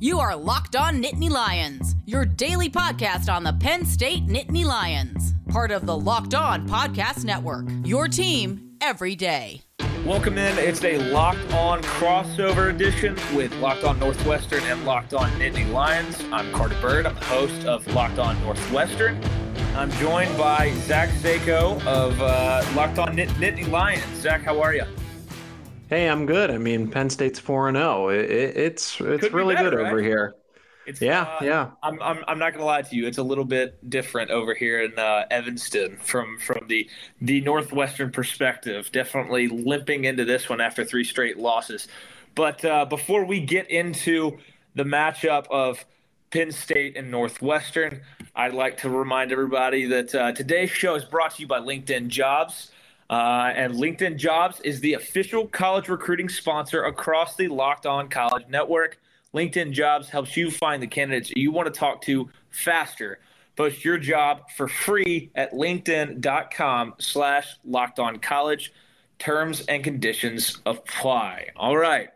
You are Locked On Nittany Lions, your daily podcast on the Penn State Nittany Lions, part of the Locked On Podcast Network. Your team every day. Welcome in. It's a Locked On crossover edition with Locked On Northwestern and Locked On Nittany Lions. I'm Carter Bird. I'm the host of Locked On Northwestern. I'm joined by Zach Sako of uh, Locked On Nittany Lions. Zach, how are you? Hey, I'm good. I mean, Penn State's four and zero. It's it's really better, good right? over here. It's, Yeah, uh, yeah. I'm, I'm, I'm not gonna lie to you. It's a little bit different over here in uh, Evanston from from the the northwestern perspective. Definitely limping into this one after three straight losses. But uh, before we get into the matchup of Penn State and Northwestern, I'd like to remind everybody that uh, today's show is brought to you by LinkedIn Jobs. Uh, and LinkedIn Jobs is the official college recruiting sponsor across the Locked On College Network. LinkedIn Jobs helps you find the candidates you want to talk to faster. Post your job for free at linkedin.com slash locked on college. Terms and conditions apply. All right.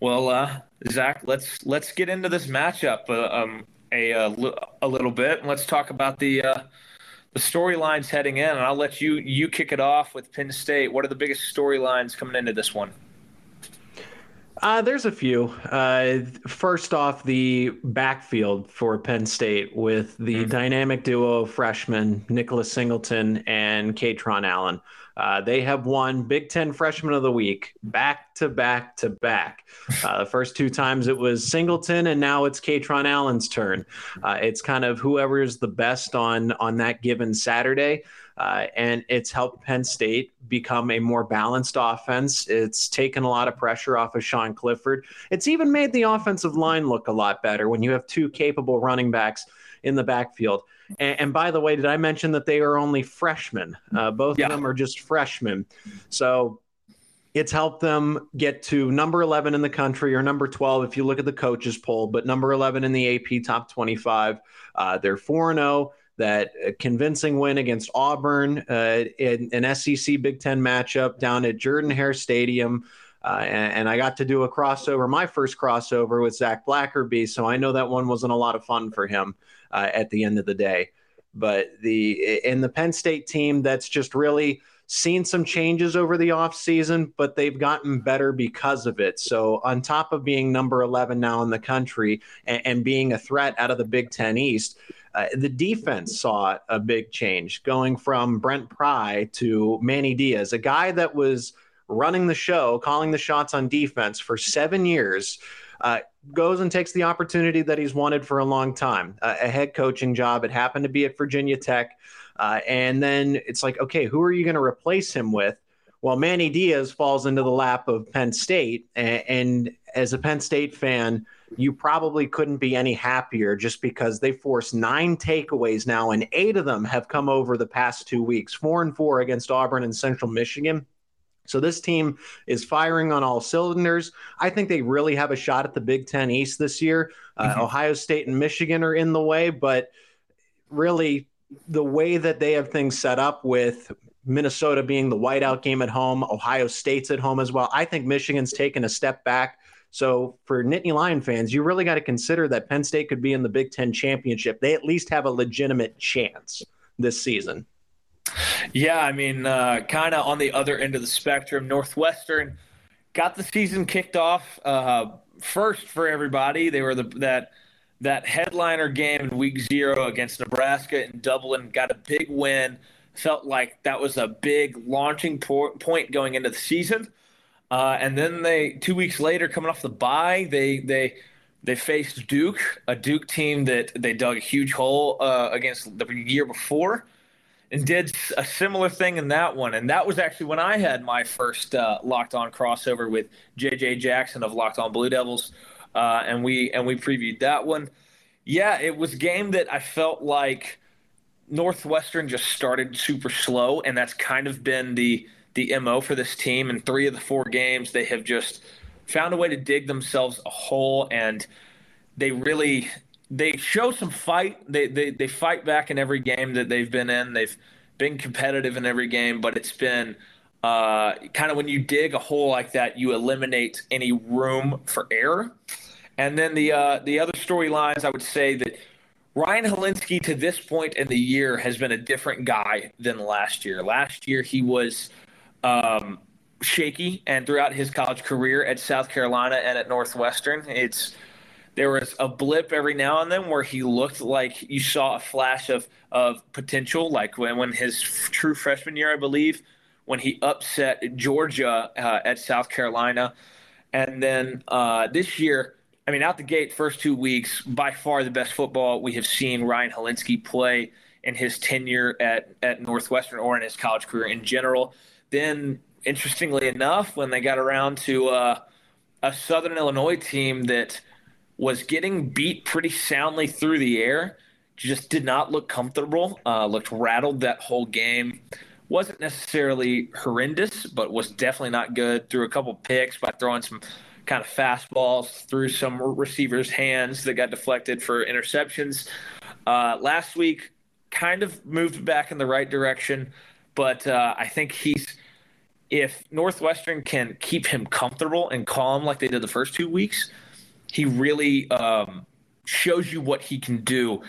Well, uh, Zach, let's let's get into this matchup uh, um, a, a, a little bit. Let's talk about the uh, the storylines heading in, and I'll let you you kick it off with Penn State. What are the biggest storylines coming into this one? Uh, there's a few. Uh, first off, the backfield for Penn State with the dynamic duo of freshmen Nicholas Singleton and Kaytron Allen. Uh, they have won Big Ten Freshman of the Week back to back to back. Uh, the first two times it was Singleton, and now it's Kaytron Allen's turn. Uh, it's kind of whoever is the best on on that given Saturday. Uh, and it's helped Penn State become a more balanced offense. It's taken a lot of pressure off of Sean Clifford. It's even made the offensive line look a lot better when you have two capable running backs in the backfield. And, and by the way, did I mention that they are only freshmen? Uh, both Yeah. of them are just freshmen. So it's helped them get to number 11 in the country or number 12 if you look at the coaches poll, but number 11 in the AP top 25. Uh, they're 4 0 that uh, convincing win against Auburn uh, in an SEC Big Ten matchup down at Jordan Hare Stadium. Uh, and, and I got to do a crossover, my first crossover with Zach Blackerby. So I know that one wasn't a lot of fun for him uh, at the end of the day. But the in the Penn State team, that's just really seen some changes over the offseason, but they've gotten better because of it. So, on top of being number 11 now in the country and, and being a threat out of the Big Ten East, uh, the defense saw a big change going from Brent Pry to Manny Diaz, a guy that was running the show, calling the shots on defense for seven years. Uh, goes and takes the opportunity that he's wanted for a long time uh, a head coaching job. It happened to be at Virginia Tech. Uh, and then it's like, okay, who are you going to replace him with? Well, Manny Diaz falls into the lap of Penn State. And, and as a Penn State fan, you probably couldn't be any happier just because they forced nine takeaways now, and eight of them have come over the past two weeks four and four against Auburn and Central Michigan. So this team is firing on all cylinders. I think they really have a shot at the Big Ten East this year. Uh, Mhm. Ohio State and Michigan are in the way, but really the way that they have things set up with Minnesota being the whiteout game at home, Ohio State's at home as well. I think Michigan's taken a step back. So for Nittany Lion fans, you really got to consider that Penn State could be in the Big Ten championship. They at least have a legitimate chance this season. Yeah, I mean, uh, kind of on the other end of the spectrum. Northwestern got the season kicked off uh, first for everybody. They were the that that headliner game in week zero against Nebraska in Dublin. Got a big win. Felt like that was a big launching po- point going into the season. Uh, and then they two weeks later, coming off the bye, they they they faced Duke, a Duke team that they dug a huge hole uh, against the year before and did a similar thing in that one. And that was actually when I had my first uh, locked on crossover with JJ Jackson of Locked On Blue Devils, uh, and we and we previewed that one. Yeah, it was game that I felt like Northwestern just started super slow, and that's kind of been the the mo for this team. In three of the four games, they have just found a way to dig themselves a hole, and they really they show some fight. They, they they fight back in every game that they've been in. They've been competitive in every game, but it's been uh, kind of when you dig a hole like that, you eliminate any room for error. And then the uh, the other storylines, I would say that Ryan Hilinski to this point in the year has been a different guy than last year. Last year he was um, shaky, and throughout his college career at South Carolina and at Northwestern, it's there was a blip every now and then where he looked like you saw a flash of of potential, like when when his true freshman year, I believe, when he upset Georgia uh, at South Carolina, and then uh, this year I mean, out the gate, first two weeks, by far the best football we have seen Ryan Hilinski play in his tenure at, at Northwestern or in his college career in general. Then, interestingly enough, when they got around to uh, a Southern Illinois team that was getting beat pretty soundly through the air, just did not look comfortable, uh, looked rattled that whole game. Wasn't necessarily horrendous, but was definitely not good. Threw a couple picks by throwing some kind of fastballs through some receivers' hands that got deflected for interceptions. Uh, last week, kind of moved back in the right direction, but uh, I think he's if Northwestern can keep him comfortable and calm like they did the first two weeks, he really um, shows you what he can do.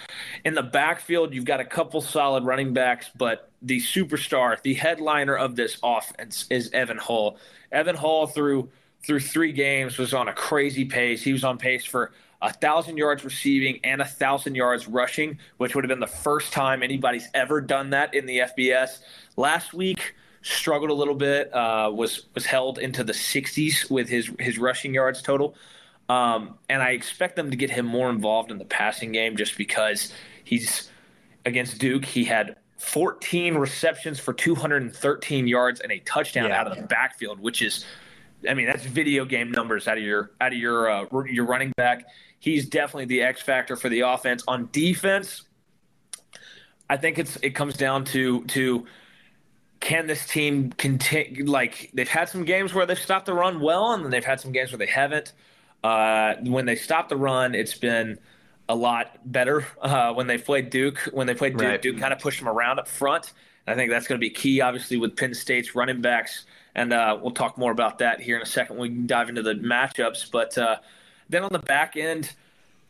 In the backfield, you've got a couple solid running backs, but the superstar, the headliner of this offense is Evan Hull. Evan Hull through through three games was on a crazy pace. He was on pace for a thousand yards receiving and a thousand yards rushing, which would have been the first time anybody's ever done that in the FBS. Last week struggled a little bit, uh, was was held into the 60s with his his rushing yards total, um, and I expect them to get him more involved in the passing game just because he's against Duke. He had 14 receptions for 213 yards and a touchdown yeah. out of the backfield, which is I mean, that's video game numbers out of your out of your uh, your running back. He's definitely the X factor for the offense. On defense, I think it's it comes down to to can this team continue? Like they've had some games where they've stopped the run well, and then they've had some games where they haven't. Uh, when they stop the run, it's been a lot better. Uh, when they played Duke, when they played Duke, right. Duke kind of pushed them around up front. I think that's going to be key, obviously, with Penn State's running backs and uh, we'll talk more about that here in a second. We can dive into the matchups, but uh, then on the back end,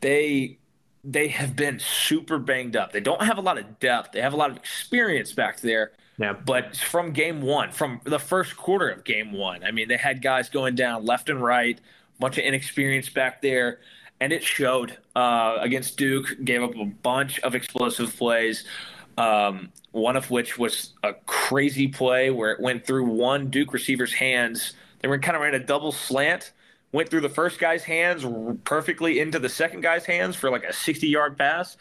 they they have been super banged up. They don't have a lot of depth. They have a lot of experience back there. Yeah. But from game one, from the first quarter of game one, I mean, they had guys going down left and right, bunch of inexperience back there, and it showed uh, against Duke. Gave up a bunch of explosive plays. Um, one of which was a crazy play where it went through one Duke receiver's hands. They were kind of ran a double slant, went through the first guy's hands perfectly into the second guy's hands for like a 60 yard pass.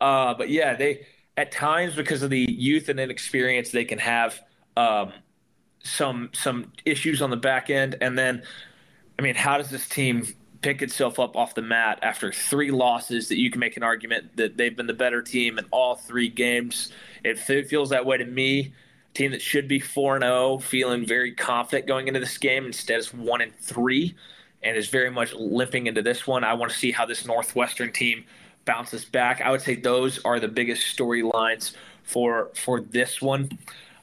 Uh, but yeah, they at times because of the youth and inexperience, they can have um, some some issues on the back end. And then, I mean, how does this team pick itself up off the mat after three losses that you can make an argument that they've been the better team in all three games. It feels that way to me. A team that should be 4 0, feeling very confident going into this game, instead is 1 and 3 and is very much limping into this one. I want to see how this Northwestern team bounces back. I would say those are the biggest storylines for for this one.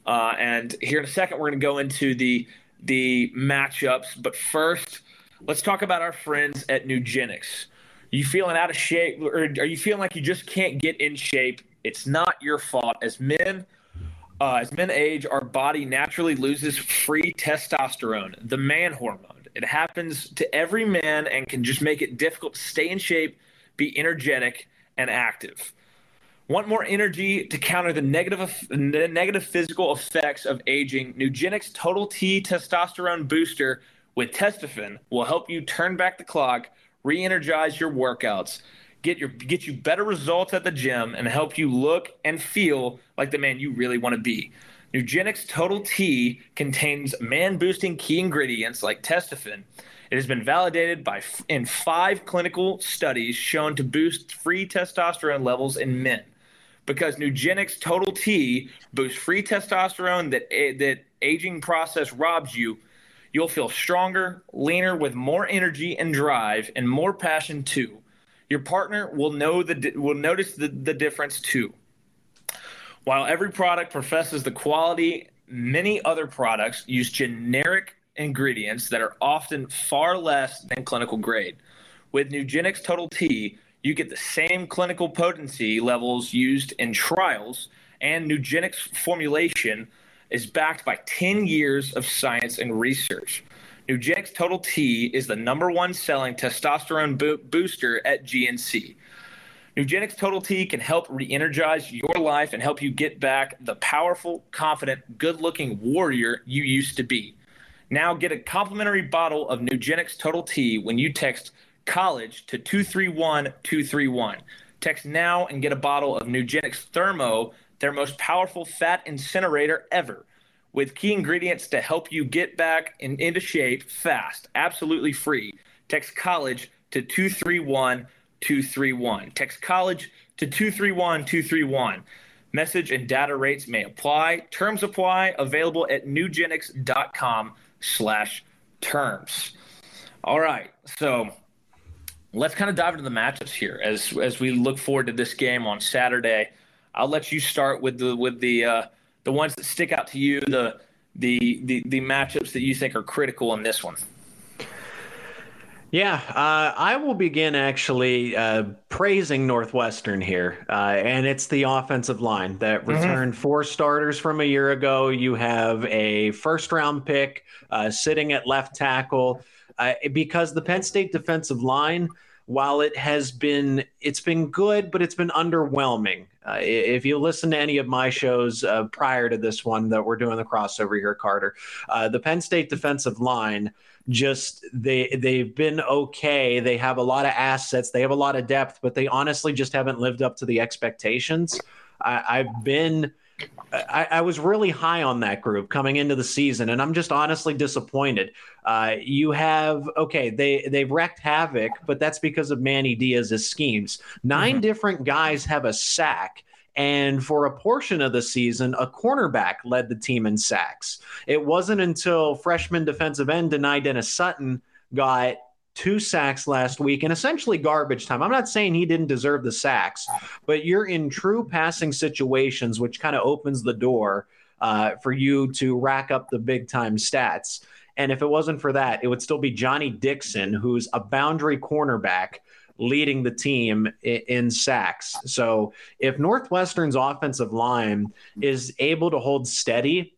Uh, and here in a second, we're going to go into the the matchups. But first, let's talk about our friends at Nugenix. Are you feeling out of shape, or are you feeling like you just can't get in shape? It's not your fault. As men, uh, as men age, our body naturally loses free testosterone, the man hormone. It happens to every man and can just make it difficult to stay in shape, be energetic, and active. Want more energy to counter the negative, the negative physical effects of aging? Nugenix Total T Testosterone Booster with Testofen will help you turn back the clock, re-energize your workouts, get your get you better results at the gym, and help you look and feel like the man you really want to be. Nugenix Total T contains man-boosting key ingredients like Testofen. It has been validated by in five clinical studies shown to boost free testosterone levels in men. Because Nugenix Total T boosts free testosterone that that aging process robs you You'll feel stronger, leaner, with more energy and drive, and more passion too. Your partner will know the will notice the, the difference too. While every product professes the quality, many other products use generic ingredients that are often far less than clinical grade. With Nugenix Total T, you get the same clinical potency levels used in trials, and Nugenix formulation is backed by 10 years of science and research. Nugenix Total T is the number one selling testosterone bo- booster at GNC. Nugenix Total T can help re energize your life and help you get back the powerful, confident, good looking warrior you used to be. Now get a complimentary bottle of Nugenix Total T when you text college to 231 231. Text now and get a bottle of Nugenix Thermo, their most powerful fat incinerator ever, with key ingredients to help you get back in, into shape fast, absolutely free. Text college to 231 231. Text college to 231 231. Message and data rates may apply. Terms apply. Available at nugenix.com slash terms. All right. So let's kind of dive into the matchups here as as we look forward to this game on Saturday. I'll let you start with the with the uh, the ones that stick out to you, the the the the matchups that you think are critical in this one. Yeah, uh, I will begin actually uh, praising Northwestern here, uh, and it's the offensive line that mm-hmm. returned mm-hmm. four starters from a year ago. You have a first round pick uh, sitting at left tackle uh, because the Penn State defensive line while it has been it's been good but it's been underwhelming uh, if you listen to any of my shows uh, prior to this one that we're doing the crossover here carter uh, the penn state defensive line just they they've been okay. They have a lot of assets. They have a lot of depth but they honestly just haven't lived up to the expectations. I, i've been I, I, was really high on that group coming into the season, and I'm just honestly disappointed. Uh, you have okay, they they've wrecked havoc, but that's because of Manny Diaz's schemes. 9 mm-hmm. different guys have a sack. And for a portion of the season, a cornerback led the team in sacks. It wasn't until freshman defensive end Dani Dennis Sutton got two sacks last week and essentially garbage time. I'm not saying he didn't deserve the sacks, but you're in true passing situations, which kind of opens the door uh, for you to rack up the big time stats. And if it wasn't for that, it would still be Johnny Dixon, who's a boundary cornerback leading the team in sacks. So if Northwestern's offensive line is able to hold steady,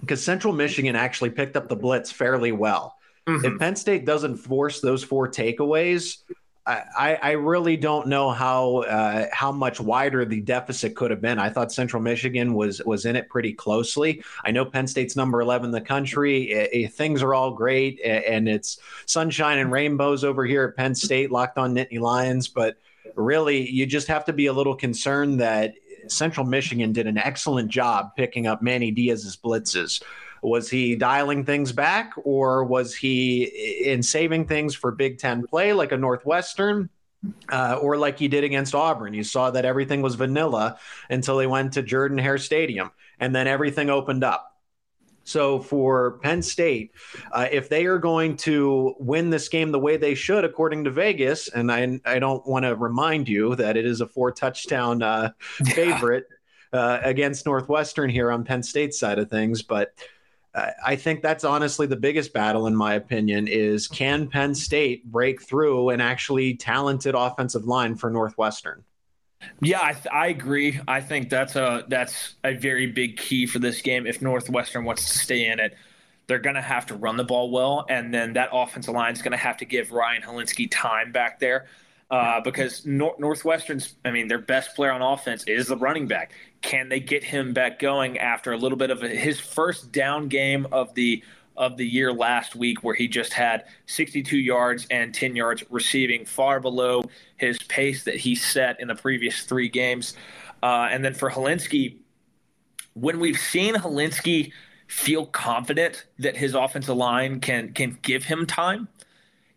because Central Michigan actually picked up the blitz fairly well. Mm-hmm. If Penn State doesn't force those four takeaways, I, I really don't know how uh, how much wider the deficit could have been. I thought Central Michigan was was in it pretty closely. I know Penn State's number eleven in the country. It, it, things are all great, and it's sunshine and rainbows over here at Penn State, locked on Nittany Lions. But really, you just have to be a little concerned that Central Michigan did an excellent job picking up Manny Diaz's blitzes. Was he dialing things back, or was he in saving things for Big Ten play like a Northwestern? Uh, or like he did against Auburn. You saw that everything was vanilla until they went to Jordan Hare Stadium, and then everything opened up. So for Penn State, uh, if they are going to win this game the way they should, according to Vegas, and I, I don't want to remind you that it is a four touchdown uh, favorite uh, against Northwestern here on Penn State's side of things, but I think that's honestly the biggest battle, in my opinion, is can Penn State break through an actually talented offensive line for Northwestern? Yeah, I, th- I, agree. I think that's a that's a very big key for this game. If Northwestern wants to stay in it, they're going to have to run the ball well, and then that offensive line is going to have to give Ryan Hilinski time back there. Uh, because Nor- Northwestern's, I mean, their best player on offense is the running back. Can they get him back going after a little bit of a, his first down game of the of the year last week, where he just had 62 yards and 10 yards receiving, far below his pace that he set in the previous three games. Uh, and then for Hilinski, when we've seen Hilinski feel confident that his offensive line can can give him time,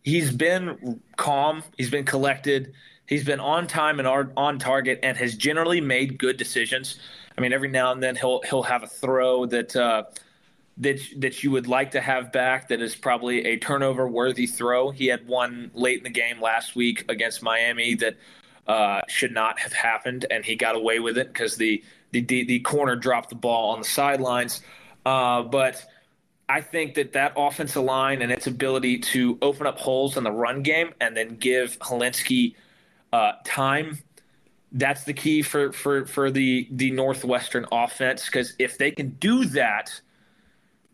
he's been calm, he's been collected, he's been on time and on target, and has generally made good decisions. I mean, every now and then he'll he'll have a throw that uh, that that you would like to have back that is probably a turnover worthy throw. He had one late in the game last week against Miami that uh, should not have happened, and he got away with it because the, the the the corner dropped the ball on the sidelines. Uh, but I think that that offensive line and its ability to open up holes in the run game and then give Hilinski uh, time. That's the key for for for the the Northwestern offense because if they can do that,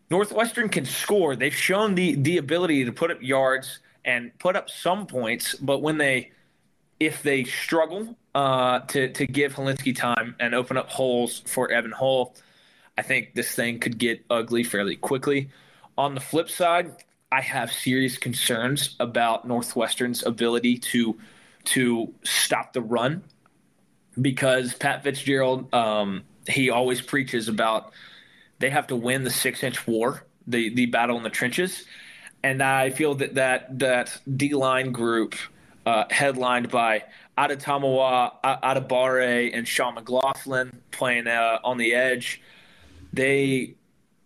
Northwestern can score. They've shown the the ability to put up yards and put up some points, but when they if they struggle uh, to to give Hilinski time and open up holes for Evan Hull, I think this thing could get ugly fairly quickly. On the flip side, I have serious concerns about Northwestern's ability to to stop the run because Pat Fitzgerald um, he always preaches about they have to win the six inch war, the the battle in the trenches, and I feel that that that D line group uh, headlined by Adetomiwa, Adebawore, and Sean McLaughlin playing uh, on the edge they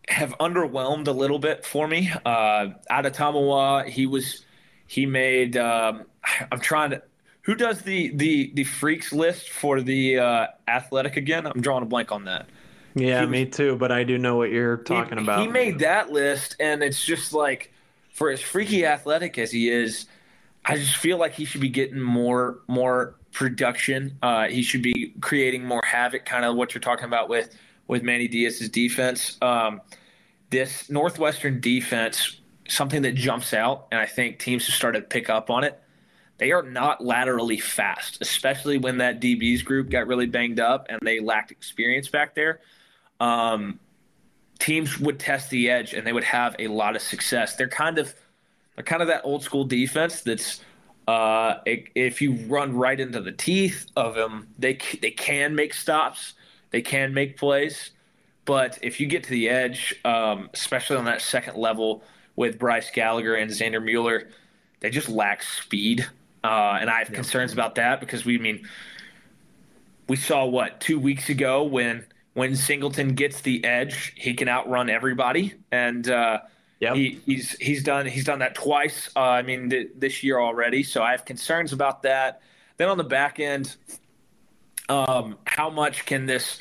have underwhelmed a little bit for me. Uh, Adetomiwa, he was he made. Um, I'm trying to. Who does the the the freaks list for the uh, athletic again? I'm drawing a blank on that. Yeah, was, me too. But I do know what you're talking he, about. He made that list, and it's just like for as freaky athletic as he is, I just feel like he should be getting more more production. Uh, he should be creating more havoc, kind of what you're talking about with with Manny Diaz's defense. Um, this Northwestern defense, something that jumps out, and I think teams have started to pick up on it. They are not laterally fast, especially when that DBs group got really banged up and they lacked experience back there. Um, teams would test the edge and they would have a lot of success. They're kind of they're kind of that old school defense that's uh, if you run right into the teeth of them, they they can make stops they can make plays, but if you get to the edge, um, especially on that second level with Bryce Gallagher and Xander Mueller, they just lack speed. Uh, and I have yeah. concerns about that because we I mean we saw what two weeks ago when when Singleton gets the edge, he can outrun everybody, and uh, yep. he, he's he's done he's done that twice. Uh, I mean th- this year already, so I have concerns about that. Then on the back end, um, how much can this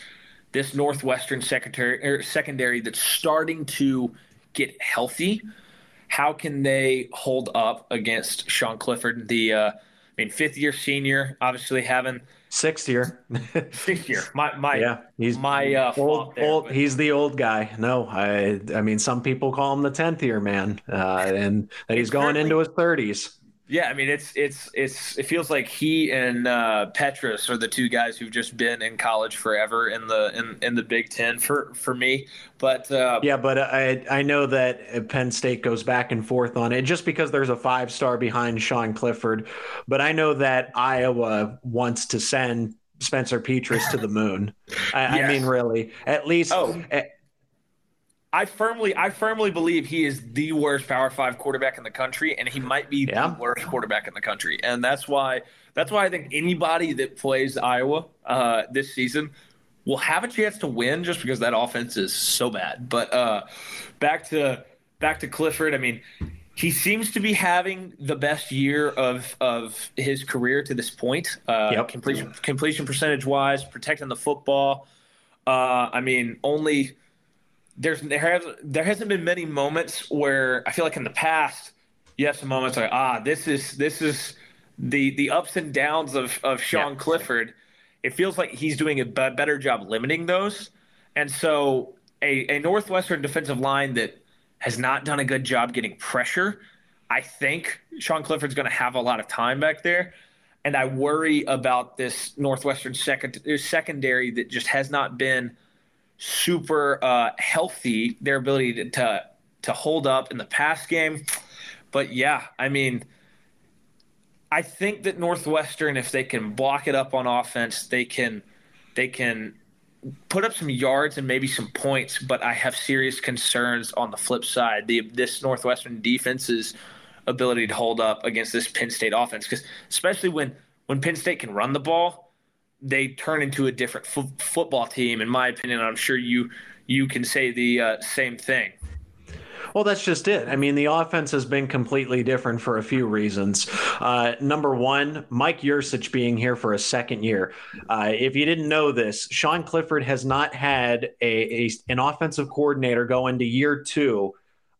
this Northwestern secondary er, secondary that's starting to get healthy? How can they hold up against Sean Clifford, the uh, I mean fifth year senior, obviously having sixth year, sixth year. My my yeah, he's my uh, old there, old. But... He's the old guy. No, I I mean some people call him the tenth year man, uh, and that he's going into his thirties. Yeah, I mean it's it's it's it feels like he and uh, Petras are the two guys who've just been in college forever in the in, in the Big Ten for for me. But uh, yeah, but I I know that Penn State goes back and forth on it just because there's a five star behind Sean Clifford, but I know that Iowa wants to send Spencer Petras to the moon. I, yes. I mean, really, at least. Oh. At, I firmly, I firmly believe he is the worst Power Five quarterback in the country, and he might be yeah. the worst quarterback in the country. And that's why, that's why I think anybody that plays Iowa uh, this season will have a chance to win, just because that offense is so bad. But uh, back to back to Clifford. I mean, he seems to be having the best year of of his career to this point. Uh, yep. Completion completion percentage wise, protecting the football. Uh, I mean, only there's there has there hasn't been many moments where I feel like in the past you have some moments like ah this is this is the the ups and downs of of Sean yeah. Clifford. It feels like he's doing a better job limiting those, and so a a Northwestern defensive line that has not done a good job getting pressure. I think Sean Clifford's going to have a lot of time back there. And I worry about this Northwestern second, secondary that just has not been super uh, healthy, their ability to, to to hold up in the pass game. But yeah, I mean, I think that Northwestern, if they can block it up on offense, they can they can put up some yards and maybe some points. But I have serious concerns on the flip side. The this Northwestern defense's ability to hold up against this Penn State offense, because especially when when Penn State can run the ball, they turn into a different f- football team, in my opinion. I'm sure you you can say the uh, same thing. Well, that's just it. I mean, the offense has been completely different for a few reasons. Uh, number one, Mike Yurcich being here for a second year. Uh, if you didn't know this, Sean Clifford has not had a, a, an offensive coordinator go into year two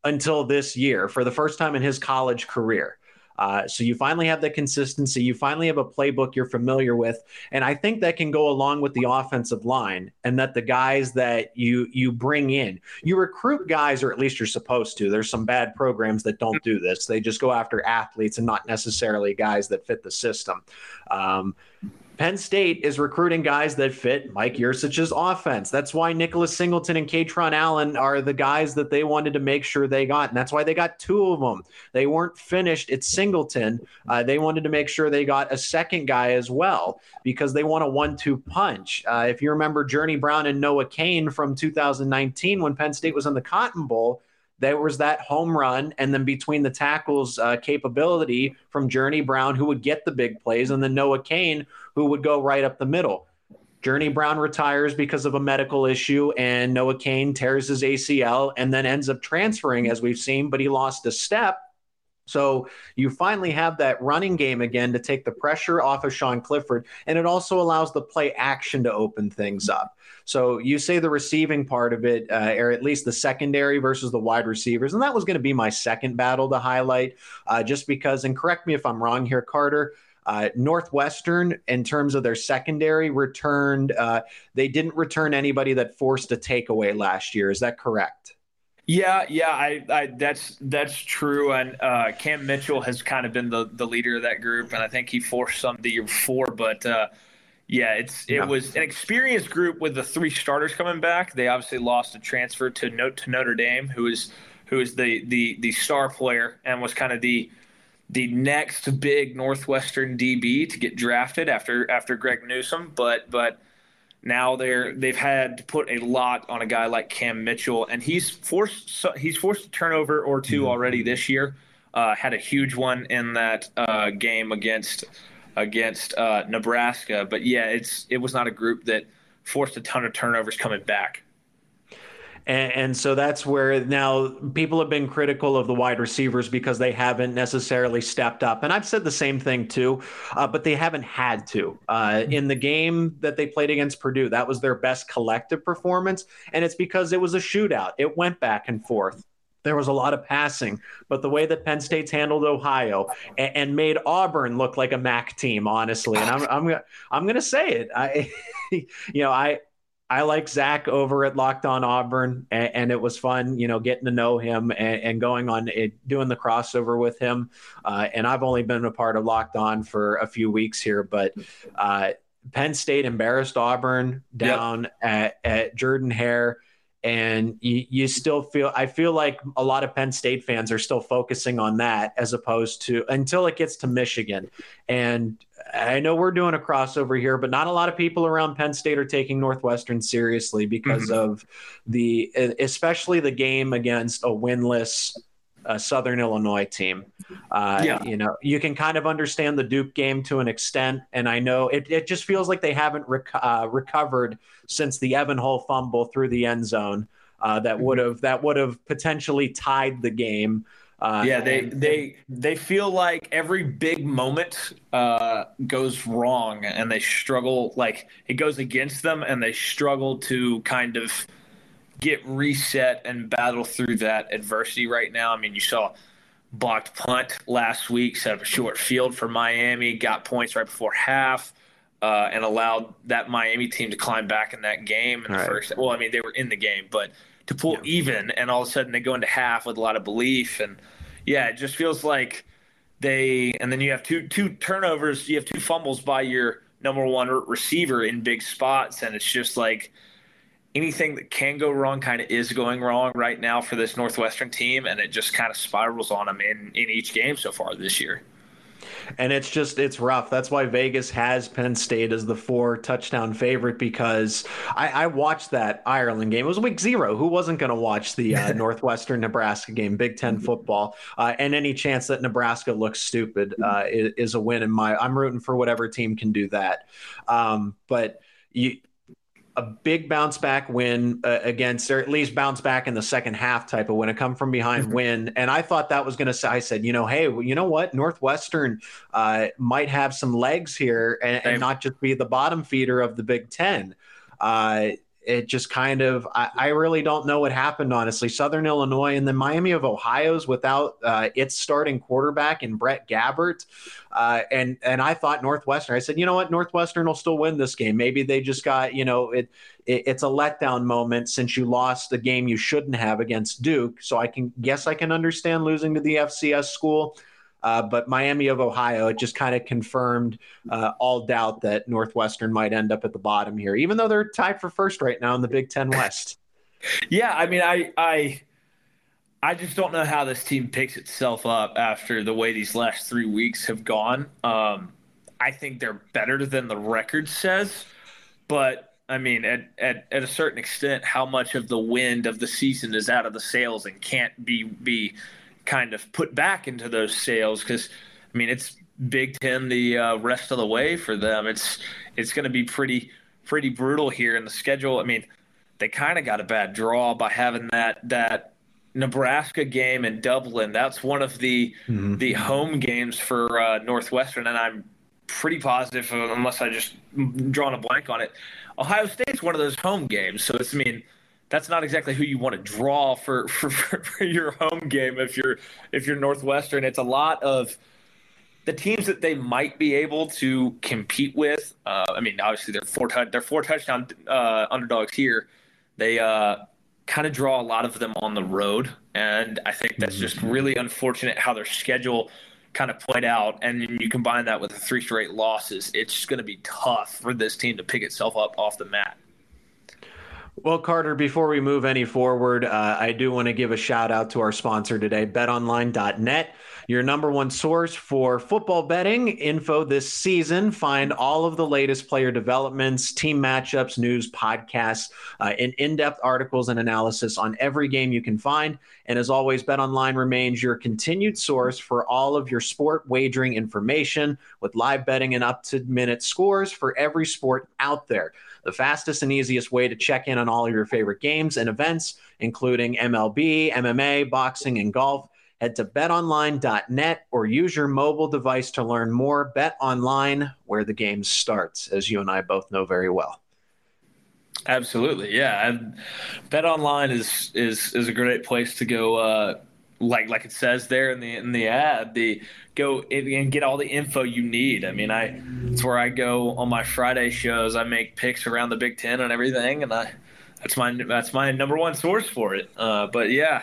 until this year for the first time in his college career. Uh, so you finally have the consistency. You finally have a playbook you're familiar with, and I think that can go along with the offensive line, and that the guys that you you bring in, you recruit guys, or at least you're supposed to. There's some bad programs that don't do this. They just go after athletes and not necessarily guys that fit the system. Um, Penn State is recruiting guys that fit Mike Yurcich's offense. That's why Nicholas Singleton and Kaytron Allen are the guys that they wanted to make sure they got. And that's why they got two of them. They weren't finished at Singleton. Uh, they wanted to make sure they got a second guy as well because they want a one two punch. Uh, if you remember Journey Brown and Noah Cain from 2019 when Penn State was in the Cotton Bowl, there was that home run, and then between the tackles uh, capability from Journey Brown, who would get the big plays, and then Noah Cain, who would go right up the middle. Journey Brown retires because of a medical issue, and Noah Cain tears his ACL and then ends up transferring, as we've seen, but he lost a step. So you finally have that running game again to take the pressure off of Sean Clifford, and it also allows the play action to open things up. So you say the receiving part of it, uh, or at least the secondary versus the wide receivers, and that was going to be my second battle to highlight, uh, just because. And correct me if I'm wrong here, Carter. Uh, Northwestern, in terms of their secondary, returned. Uh, they didn't return anybody that forced a takeaway last year. Is that correct? Yeah, yeah, I, I that's that's true. And uh, Cam Mitchell has kind of been the the leader of that group, and I think he forced some the year before, but. Uh, yeah, it's it was an experienced group with the three starters coming back. They obviously lost a transfer to note to Notre Dame, who is who is the the the star player and was kind of the the next big Northwestern DB to get drafted after after Greg Newsome, But but now they're they've had to put a lot on a guy like Cam Mitchell, and he's forced he's forced a turnover or 2 mm-hmm. already this year. Uh, had a huge one in that uh, game against against uh, Nebraska. But yeah, it's it was not a group that forced a ton of turnovers coming back. And, and, so that's where now people have been critical of the wide receivers because they haven't necessarily stepped up. And I've said the same thing too, uh, but they haven't had to. Uh, in the game that they played against Purdue, that was their best collective performance. And it's because it was a shootout, it went back and forth. There was a lot of passing, but the way that Penn State's handled Ohio and, and made Auburn look like a MAC team, honestly, and I'm I'm I'm going to say it. I, you know, I I like Zach over at Locked On Auburn, and, and, it was fun, you know, getting to know him and, and going on it, doing the crossover with him. Uh, and I've only been a part of Locked On for a few weeks here, but uh, Penn State embarrassed Auburn down yep. at, at Jordan Hare and you, you still feel i feel like a lot of penn state fans are still focusing on that as opposed to until it gets to michigan and i know we're doing a crossover here but not a lot of people around penn state are taking northwestern seriously because mm-hmm. of the especially the game against a winless a Southern Illinois team. Uh, yeah. You know, you can kind of understand the Duke game to an extent, and I know it, it just feels like they haven't rec- uh, recovered since the Evan Hull fumble through the end zone. Uh, that would have that would have potentially tied the game. Uh, yeah, they they they feel like every big moment uh, goes wrong, and they struggle. Like it goes against them, and they struggle to kind of get reset and battle through that adversity right now. I mean, you saw blocked punt last week, set up a short field for Miami, got points right before half, uh, and allowed that Miami team to climb back in that game in the right. first. Well, I mean, they were in the game, but to pull yeah. even, and all of a sudden they go into half with a lot of belief, and yeah, it just feels like they. And then you have two two turnovers, you have two fumbles by your number one receiver in big spots, and it's just like anything that can go wrong kind of is going wrong right now for this Northwestern team, and it just kind of spirals on them in, in each game so far this year. And it's just it's rough. That's why Vegas has Penn State as the four touchdown favorite because I, I watched that Ireland game. It was week zero. Who wasn't going to watch the uh, Northwestern Nebraska game, Big Ten football? Uh, and any chance that Nebraska looks stupid uh, is, is, a win in my. I'm rooting for whatever team can do that. Um, but you a big bounce back win uh, against, or at least bounce back in the second half type of win, a come from behind mm-hmm. win. And I thought that was going to, say, I said, you know, hey, well, you know what? Northwestern uh, might have some legs here and, and, not just be the bottom feeder of the Big Ten. Uh, it just kind of I, I, really don't know what happened honestly. Southern illinois and then miami of ohio's without uh, its starting quarterback and brett gabbert. Uh, and and i thought northwestern i said you know what? Northwestern will still win this game. Maybe they just got you know it, it it's a letdown moment since you lost the game you shouldn't have against duke. So i can guess i can understand losing to the fcs school uh, but Miami of Ohio, it just kind of confirmed uh, all doubt that Northwestern might end up at the bottom here, even though they're tied for first right now in the Big Ten West. yeah, I mean, I, I, I just don't know how this team picks itself up after the way these last three weeks have gone. Um, I think they're better than the record says, but I mean, at, at, at a certain extent, how much of the wind of the season is out of the sails and can't be be kind of put back into those sails because I mean it's Big Ten the uh, rest of the way for them. It's it's going to be pretty pretty brutal here in the schedule. I mean, they kind of got a bad draw by having that that Nebraska game in Dublin. That's one of the mm-hmm. the home games for uh, Northwestern, and I'm pretty positive, unless I just drawn a blank on it. Ohio State's one of those home games, so it's I mean that's not exactly who you want to draw for, for, for your home game if you're if you're Northwestern. It's a lot of the teams that they might be able to compete with. Uh, I mean, obviously they're four t- they're four touchdown uh, underdogs here. They uh, kind of draw a lot of them on the road, and I think that's just mm-hmm. really unfortunate how their schedule kind of played out. And you combine that with the three straight losses, it's just going to be tough for this team to pick itself up off the mat. Well, Carter, before we move any forward, uh, I do want to give a shout out to our sponsor today, betonline.net, your number one source for football betting info this season. Find all of the latest player developments, team matchups, news, podcasts, uh, and in depth articles and analysis on every game you can find. And as always, BetOnline remains your continued source for all of your sport wagering information with live betting and up to minute scores for every sport out there the fastest and easiest way to check in on all of your favorite games and events, including MLB, MMA, boxing, and golf. Head to betonline.net or use your mobile device to learn more. Bet online, where the game starts, as you and I both know very well. Absolutely, yeah. And Bet Online is is is a great place to go. Uh, like like it says there in the in the ad, the go and get all the info you need. I mean, I it's where I go on my Friday shows. I make picks around the Big Ten and everything, and I that's my that's my number one source for it. Uh, but yeah,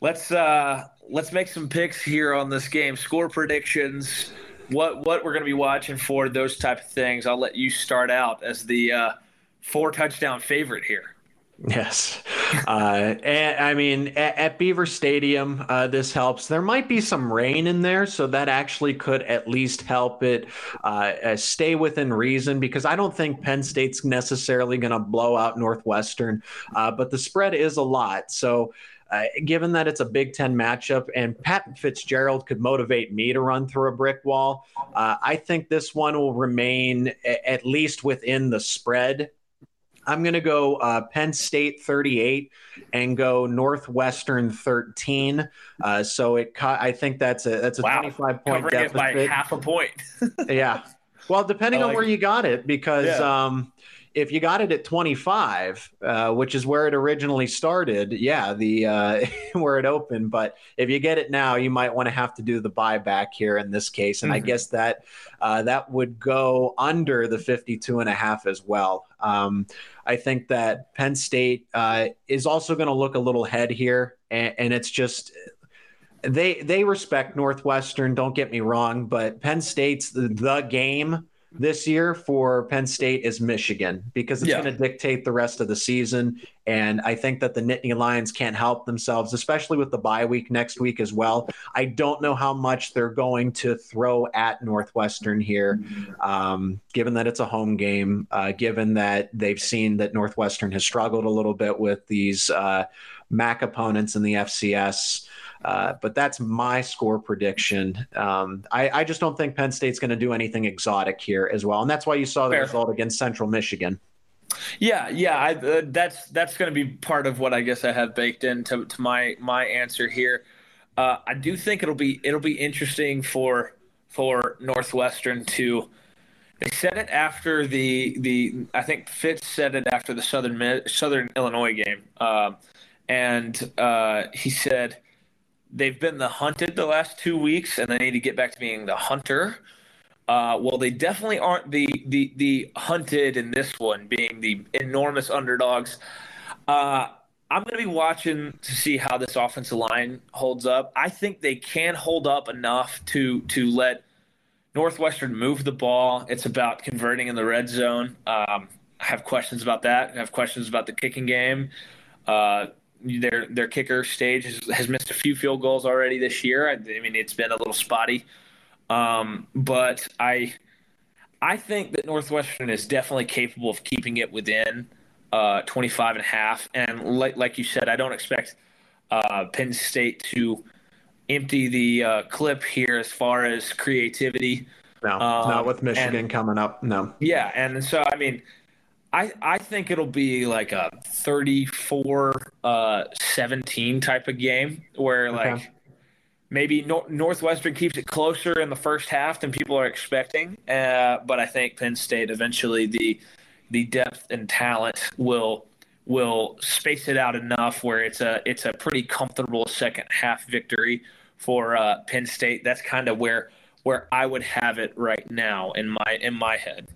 let's uh, let's make some picks here on this game. Score predictions. What what we're going to be watching for those type of things. I'll let you start out as the uh, four touchdown favorite here. Yes. Uh, I mean, at, at Beaver Stadium, uh, this helps. There might be some rain in there, so that actually could at least help it uh, uh stay within reason because I don't think Penn State's necessarily going to blow out Northwestern, uh, but the spread is a lot. So, uh, given that it's a Big Ten matchup and Pat Fitzgerald could motivate me to run through a brick wall, I think this one will remain a- at least within the spread I'm going to go uh, Penn State 38 and go Northwestern 13. Uh, so it, I think that's a that's a wow. 25 point Covering deficit. by half a point. yeah. Well, depending like on where it. you got it, because yeah. um, if you got it at 25, uh, which is where it originally started, yeah, the uh, where it opened. But if you get it now, you might want to have to do the buyback here in this case, and mm-hmm. I guess that uh, that would go under the 52 and a half as well. Um, I think that Penn State uh, is also going to look a little head here, and, and it's just they they respect Northwestern. Don't get me wrong, but Penn State's the, the game this year for Penn State is Michigan because it's yeah. going to dictate the rest of the season. And I think that the Nittany Lions can't help themselves, especially with the bye week next week as well. I don't know how much they're going to throw at Northwestern here, um, given that it's a home game, uh, given that they've seen that Northwestern has struggled a little bit with these uh, MAC opponents in the FCS. Uh, but that's my score prediction. Um, I, I, just don't think Penn State's going to do anything exotic here as well, and that's why you saw the Fair. result against Central Michigan. Yeah, yeah, I, uh, that's that's going to be part of what I guess I have baked into to my my answer here. Uh, I do think it'll be it'll be interesting for for Northwestern to They said it after the the I think Fitz said it after the Southern Southern Illinois game, um, and uh, he said they've been the hunted the last two weeks, and they need to get back to being the hunter. Uh, well, they definitely aren't the the the hunted in this one, being the enormous underdogs. Uh, I'm going to be watching to see how this offensive line holds up. I think they can hold up enough to to let Northwestern move the ball. It's about converting in the red zone. Um, I have questions about that. I have questions about the kicking game. Uh, their their kicker stage has, has, missed a few field goals already this year. I, I mean, it's been a little spotty, um, but I I think that Northwestern is definitely capable of keeping it within uh, 25 and a half. And like like you said, I don't expect uh, Penn State to empty the uh, clip here as far as creativity. No, um, not with Michigan and, coming up. No. Yeah, and so I mean, I I think it'll be like a 34 uh, 17 type of game where okay. like maybe no- Northwestern keeps it closer in the first half than people are expecting. Uh, but I think Penn State eventually the the depth and talent will will space it out enough where it's a it's a pretty comfortable second half victory for uh, Penn State. That's kind of where where I would have it right now in my in my head.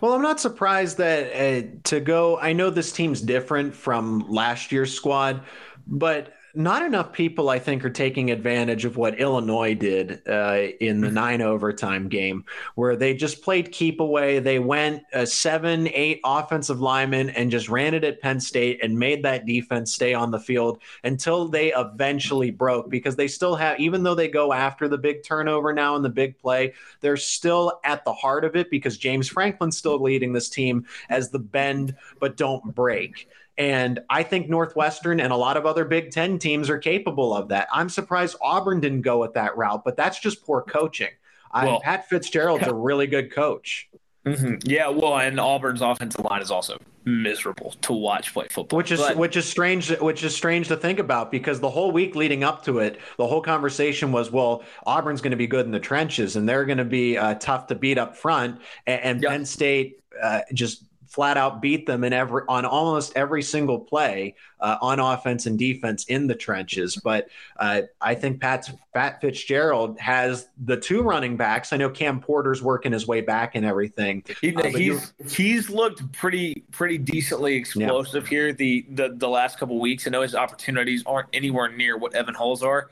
Well, I'm not surprised that uh, to go. I know this team's different from last year's squad, but not enough people, I think, are taking advantage of what Illinois did uh, in the mm-hmm. nine overtime game, where they just played keep away. They went a seven, eight offensive linemen and just ran it at Penn State and made that defense stay on the field until they eventually broke because they still have, even though they go after the big turnover now and the big play, they're still at the heart of it because James Franklin's still leading this team as the bend but don't break. And I think Northwestern and a lot of other Big Ten teams are capable of that. I'm surprised Auburn didn't go with that route, but that's just poor coaching. Well, I, Pat Fitzgerald's yeah. a really good coach. Mm-hmm. Yeah, well, and Auburn's offensive line is also miserable to watch play football, which is but, which is strange. Which is strange to think about because the whole week leading up to it, the whole conversation was, well, Auburn's going to be good in the trenches and they're going to be uh, tough to beat up front, and, and Penn State uh, just flat out beat them in every on almost every single play uh, on offense and defense in the trenches. But uh, I think Pat's Pat Fitzgerald has the two running backs. I know Cam Porter's working his way back and everything. He, uh, he's he's looked pretty pretty decently explosive yeah. here the, the the last couple weeks. I know his opportunities aren't anywhere near what Evan Hull's are,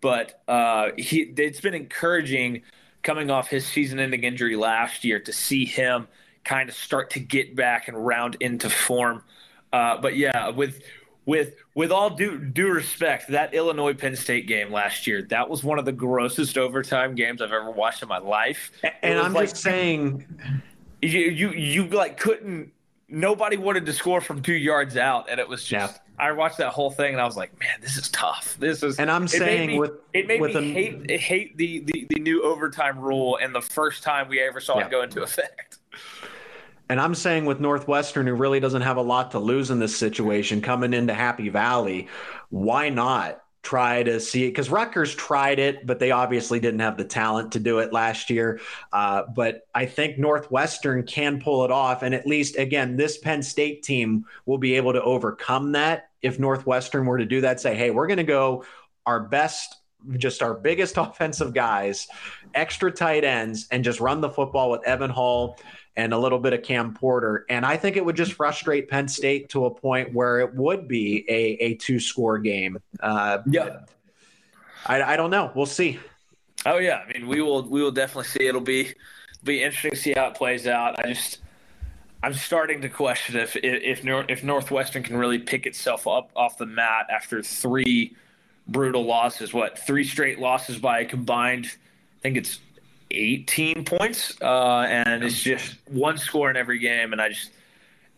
but uh, he it's been encouraging coming off his season-ending injury last year to see him kind of start to get back and round into form. Uh, but yeah, with with with all due due respect, that Illinois Penn State game last year, that was one of the grossest overtime games I've ever watched in my life. And I'm like, just saying, you you you like couldn't. Nobody wanted to score from two yards out, and it was just. Yeah. I watched that whole thing and I was like, man, this is tough. This is. And I'm saying me, with it made with me a, hate hate the, the the new overtime rule and the first time we ever saw yeah. it go into effect. And I'm saying with Northwestern, who really doesn't have a lot to lose in this situation, coming into Happy Valley, why not try to see it? Because Rutgers tried it, but they obviously didn't have the talent to do it last year. Uh, but I think Northwestern can pull it off. And at least, again, this Penn State team will be able to overcome that if Northwestern were to do that, say, hey, we're going to go our best just our biggest offensive guys, extra tight ends, and just run the football with Evan Hull and a little bit of Cam Porter. And I think it would just frustrate Penn State to a point where it would be a, a two score game. Uh, yeah. I, I don't know. We'll see. Oh yeah. I mean, we will, we will definitely see. It'll be, be interesting to see how it plays out. I just, I'm starting to question if, if, if Northwestern can really pick itself up off the mat after three brutal losses, what three straight losses by a combined, I think it's 18 points, uh, and it's just one score in every game. And I just,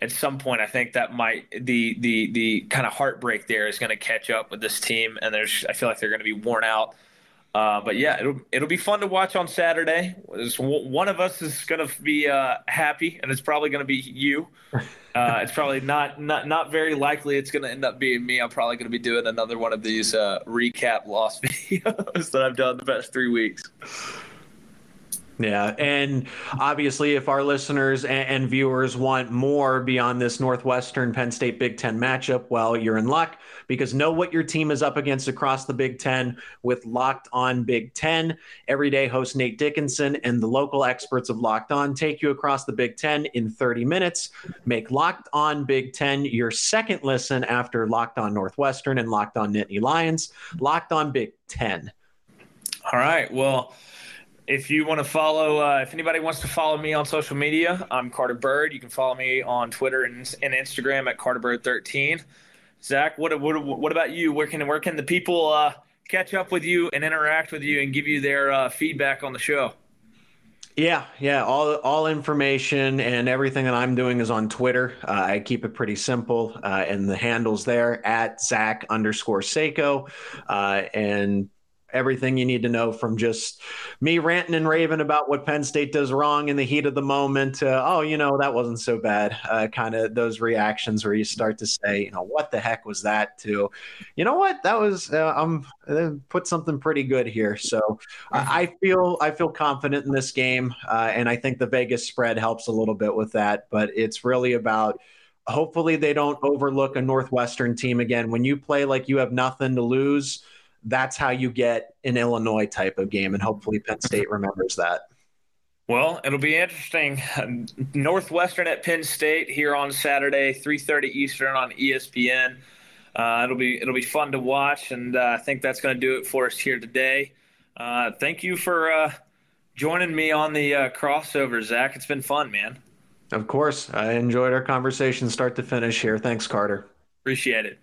at some point, I think that might the the the kind of heartbreak there is going to catch up with this team, and there's I feel like they're going to be worn out. Uh, but yeah, it'll it'll be fun to watch on Saturday. one of us is going to be uh, happy, and it's probably going to be you. Uh, it's probably not not not very likely it's going to end up being me. I'm probably going to be doing another one of these uh, recap loss videos that I've done the past three weeks. Yeah. And obviously, if our listeners and, and, viewers want more beyond this Northwestern Penn State Big Ten matchup, well, you're in luck because know what your team is up against across the Big Ten with Locked On Big Ten. Everyday host Nate Dickinson and the local experts of Locked On take you across the Big Ten in 30 minutes. Make Locked On Big Ten your second listen after Locked On Northwestern and Locked On Nittany Lions. Locked On Big Ten. All right. Well, if you want to follow, uh, if anybody wants to follow me on social media, I'm Carter Bird. You can follow me on Twitter and, and Instagram at CarterBird13. Zach, what, what what about you? Where can where can the people uh, catch up with you and interact with you and give you their uh, feedback on the show? Yeah, yeah. All all information and everything that I'm doing is on Twitter. Uh, I keep it pretty simple, uh, and the handles there at Zach underscore Seyko, uh, and everything you need to know from just me ranting and raving about what Penn State does wrong in the heat of the moment. Uh, oh, you know, that wasn't so bad. Uh, kind of those reactions where you start to say, you know, what the heck was that? To, you know what, that was uh, I'm uh, put something pretty good here. So I, I feel I feel confident in this game, uh, and I think the Vegas spread helps a little bit with that. But it's really about hopefully they don't overlook a Northwestern team again. When you play like you have nothing to lose that's how you get an Illinois type of game, and hopefully Penn State remembers that. Well, it'll be interesting. Northwestern at Penn State here on Saturday, 3:30 Eastern on ESPN. Uh, it'll be it'll be fun to watch, and uh, I think that's going to do it for us here today. Uh, thank you for uh, joining me on the uh, crossover, Zach. It's been fun, man. Of course, I enjoyed our conversation start to finish here. Thanks, Carter. Appreciate it.